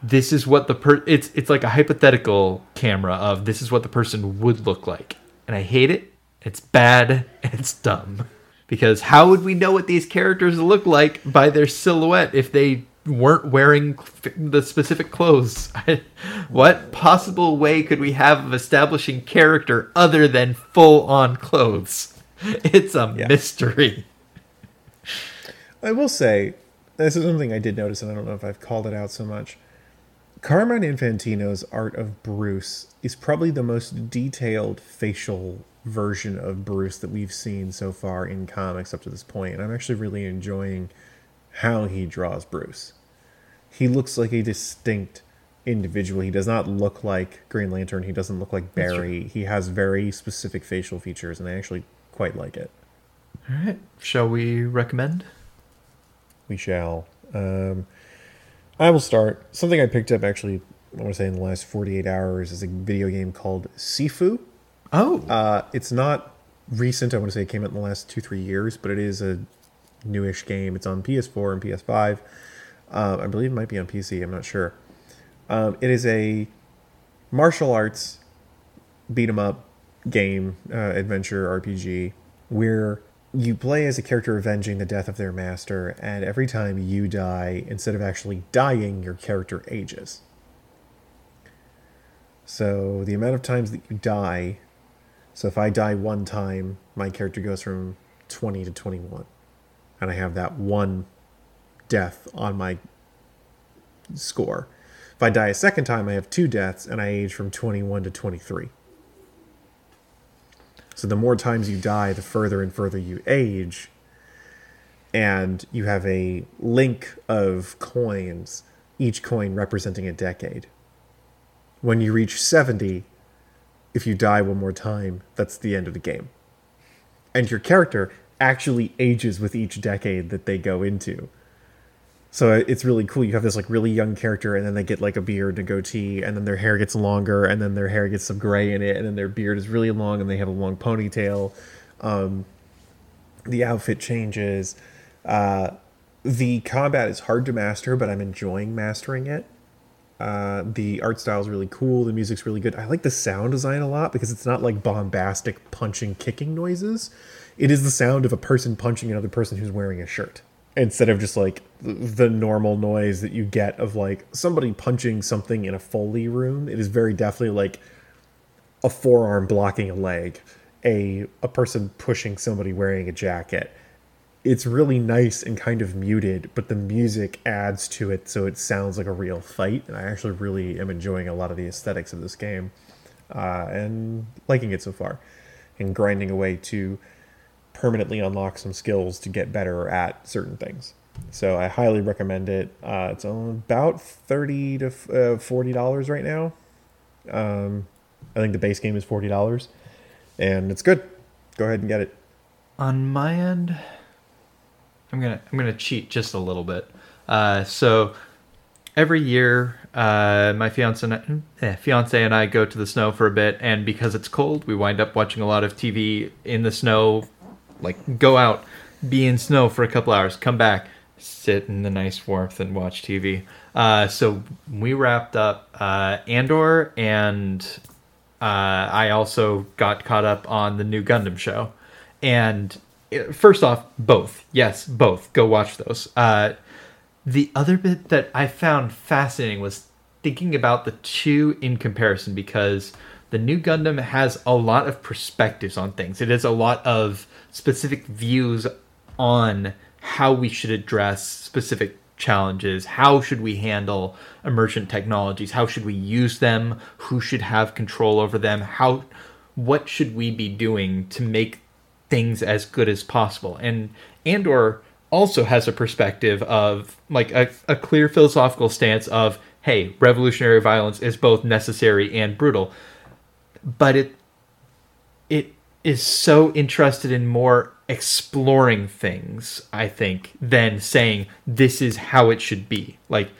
this is what the per it's it's like a hypothetical camera of this is what the person would look like and i hate it it's bad it's dumb because how would we know what these characters look like by their silhouette if they weren't wearing the specific clothes what possible way could we have of establishing character other than full on clothes it's a Yeah. mystery I will say, this is something I did notice, and I don't know if I've called it out so much. Carmine Infantino's art of Bruce is probably the most detailed facial version of Bruce that we've seen so far in comics up to this point, and I'm actually really enjoying how he draws Bruce. He looks like a distinct individual. He does not look like Green Lantern. He doesn't look like Barry. He has very specific facial features, and I actually quite like it. all right shall we recommend we shall. Um, I will start. Something I picked up actually, I want to say in the last 48 hours is a video game called Sifu. oh Uh, it's not recent. I want to say it came out in the last two, three years, but it is a newish game. It's on PS4 and PS5. Um, I believe it might be on PC. I'm not sure. Um, it is a martial arts beat 'em up game, uh, adventure RPG, where you play as a character avenging the death of their master, and every time you die, instead of actually dying, your character ages. So the amount of times that you die so if I die one time, my character goes from 20 to 21. And I have that one death on my score. If I die a second time, I have two deaths and I age from 21 to 23. So the more times you die, the further and further you age. And you have a link of coins, each coin representing a decade. When you reach 70, if you die one more time, that's the end of the game. And your character actually ages with each decade that they go into. So it's really cool. You have this like really young character, and then they get like a beard and a goatee, and then their hair gets longer, and then their hair gets some gray in it, and then their beard is really long, and they have a long ponytail. Um, the outfit changes. Uh, the combat is hard to master, but I'm enjoying mastering it. Uh, the art style is really cool. The music's really good. I like the sound design a lot because it's not like bombastic punching, kicking noises. It is the sound of a person punching another person who's wearing a shirt instead of just like the normal noise that you get of like somebody punching something in a Foley room. It is very definitely like a forearm blocking a leg, a a person pushing somebody wearing a jacket. It's really nice and kind of muted, but the music adds to it so it sounds like a real fight. And I actually really am enjoying a lot of the aesthetics of this game uh, and liking it so far and grinding away to permanently unlock some skills to get better at certain things. So I highly recommend it. Uh, it's about thirty to uh, forty dollars right now. Um, I think the base game is forty dollars, and it's good. Go ahead and get it. on my end i'm gonna i'm gonna cheat just a little bit uh, so every year uh, my fiance and, I, eh, fiance and i go to the snow for a bit and because it's cold we wind up watching a lot of tv in the snow like go out be in snow for a couple hours come back sit in the nice warmth and watch tv uh, so we wrapped up uh, andor and uh, I also got caught up on the new Gundam show. And uh, first off, both. Yes, both. Go watch those. Uh, the other bit that I found fascinating was thinking about the two in comparison because the new Gundam has a lot of perspectives on things. It has a lot of specific views on how we should address specific challenges how should we handle emergent technologies how should we use them who should have control over them how what should we be doing to make things as good as possible? And andor also has a perspective of like a, a clear philosophical stance of hey revolutionary violence is both necessary and brutal. But it is so interested in more exploring things, I think, than saying this is how it should be. Like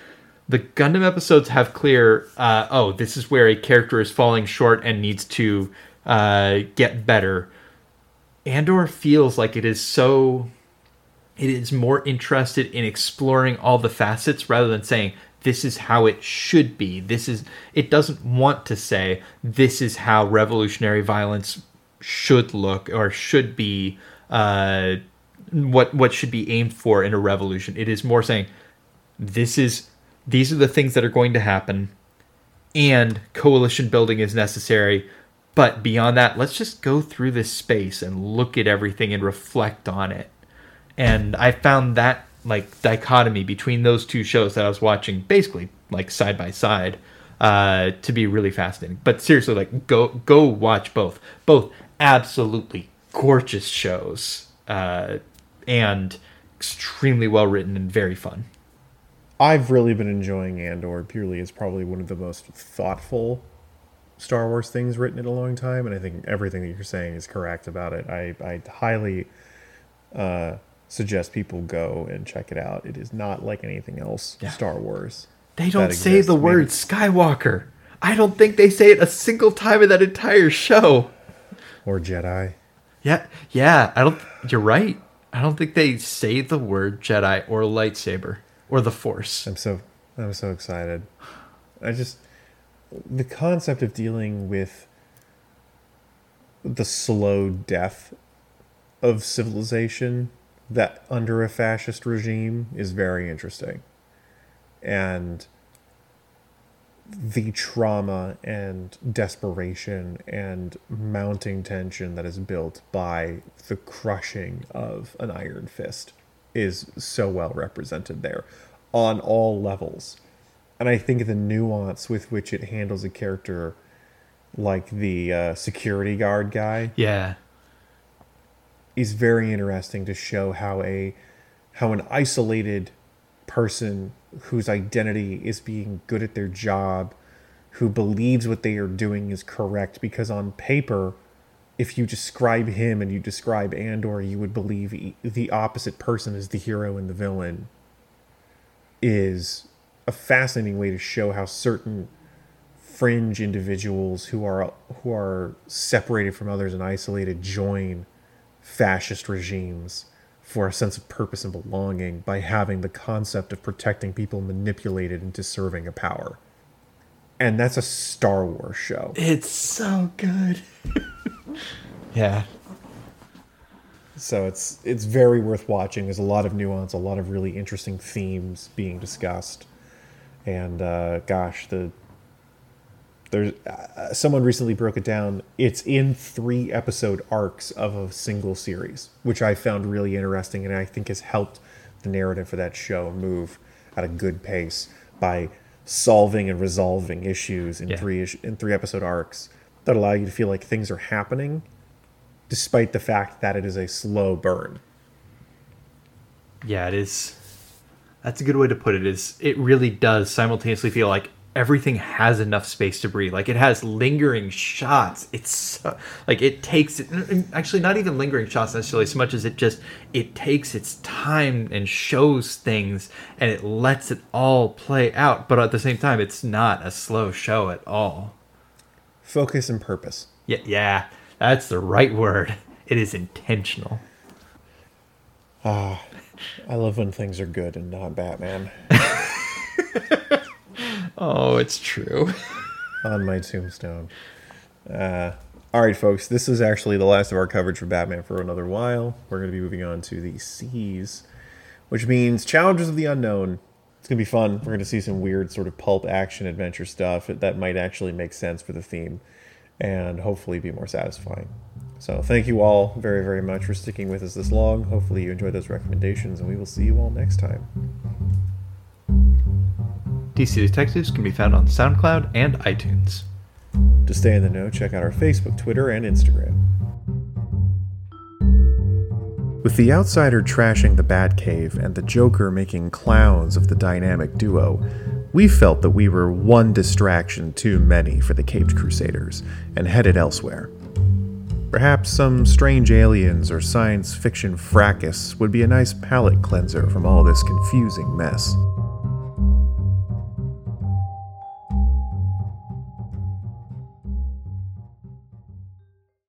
the Gundam episodes have clear, uh, oh, this is where a character is falling short and needs to uh, get better. Andor feels like it is so. It is more interested in exploring all the facets rather than saying this is how it should be. This is it doesn't want to say this is how revolutionary violence should look or should be uh, what what should be aimed for in a revolution. It is more saying this is these are the things that are going to happen and coalition building is necessary. But beyond that, let's just go through this space and look at everything and reflect on it. And I found that like dichotomy between those two shows that I was watching basically like side by side uh, to be really fascinating. But seriously, like go go watch both. Both absolutely gorgeous shows uh, and extremely well written and very fun. I've really been enjoying Andor purely as probably one of the most thoughtful Star Wars things written in a long time, and I think everything that you're saying is correct about it. I, I highly uh, suggest people go and check it out. It is not like anything else Yeah. Star Wars. They don't say exists. the Maybe- word Skywalker. I don't think they say it a single time in that entire show. Or Jedi. Yeah, yeah. I don't. You're right. I don't think they say the word Jedi or lightsaber or the Force. I'm so I'm so excited. I just the concept of dealing with the slow death of civilization that under a fascist regime is very interesting. And the trauma and desperation and mounting tension that is built by the crushing of an iron fist is so well represented there on all levels. And I think the nuance with which it handles a character like the uh, security guard guy Yeah, is very interesting to show how a how an isolated person whose identity is being good at their job who believes what they are doing is correct because on paper if you describe him and you describe Andor you would believe the opposite person is the hero and the villain is a fascinating way to show how certain fringe individuals who are who are separated from others and isolated join fascist regimes for a sense of purpose and belonging by having the concept of protecting people manipulated into serving a power. And that's a Star Wars show. it's so good. yeah, So it's it's very worth watching. There's a lot of nuance, a lot of really interesting themes being discussed. And uh, gosh, the there's uh, someone recently broke it down. It's in three episode arcs of a single series, which I found really interesting, and I think has helped the narrative for that show move at a good pace by solving and resolving issues in Yeah. three in three episode arcs that allow you to feel like things are happening, despite the fact that it is a slow burn. yeah. It is. That's a good way to put it. Is it really does simultaneously feel like everything has enough space to breathe. Like it has lingering shots. It's so, like it takes it. Actually, not even lingering shots necessarily, so much as it just it takes its time and shows things, and it lets it all play out. But at the same time, it's not a slow show at all. Focus and purpose. Yeah, yeah, that's the right word. It is intentional. Ah, I love when things are good and not Batman. Oh, it's true. on my tombstone. Uh, all right, folks, this is actually the last of our coverage for Batman for another while. We're going to be moving on to the seas, which means Challengers of the Unknown. It's going to be fun. We're going to see some weird sort of pulp action adventure stuff that might actually make sense for the theme and hopefully be more satisfying. So, thank you all very, very much for sticking with us this long. Hopefully, you enjoyed those recommendations, and we will see you all next time. DC Detectives can be found on SoundCloud and iTunes. To stay in the know, check out our Facebook, Twitter, and Instagram. With the outsider trashing the Batcave and the Joker making clowns of the dynamic duo, we felt that we were one distraction too many for the Caped Crusaders and headed elsewhere. Perhaps some strange aliens or science fiction fracas would be a nice palate cleanser from all this confusing mess.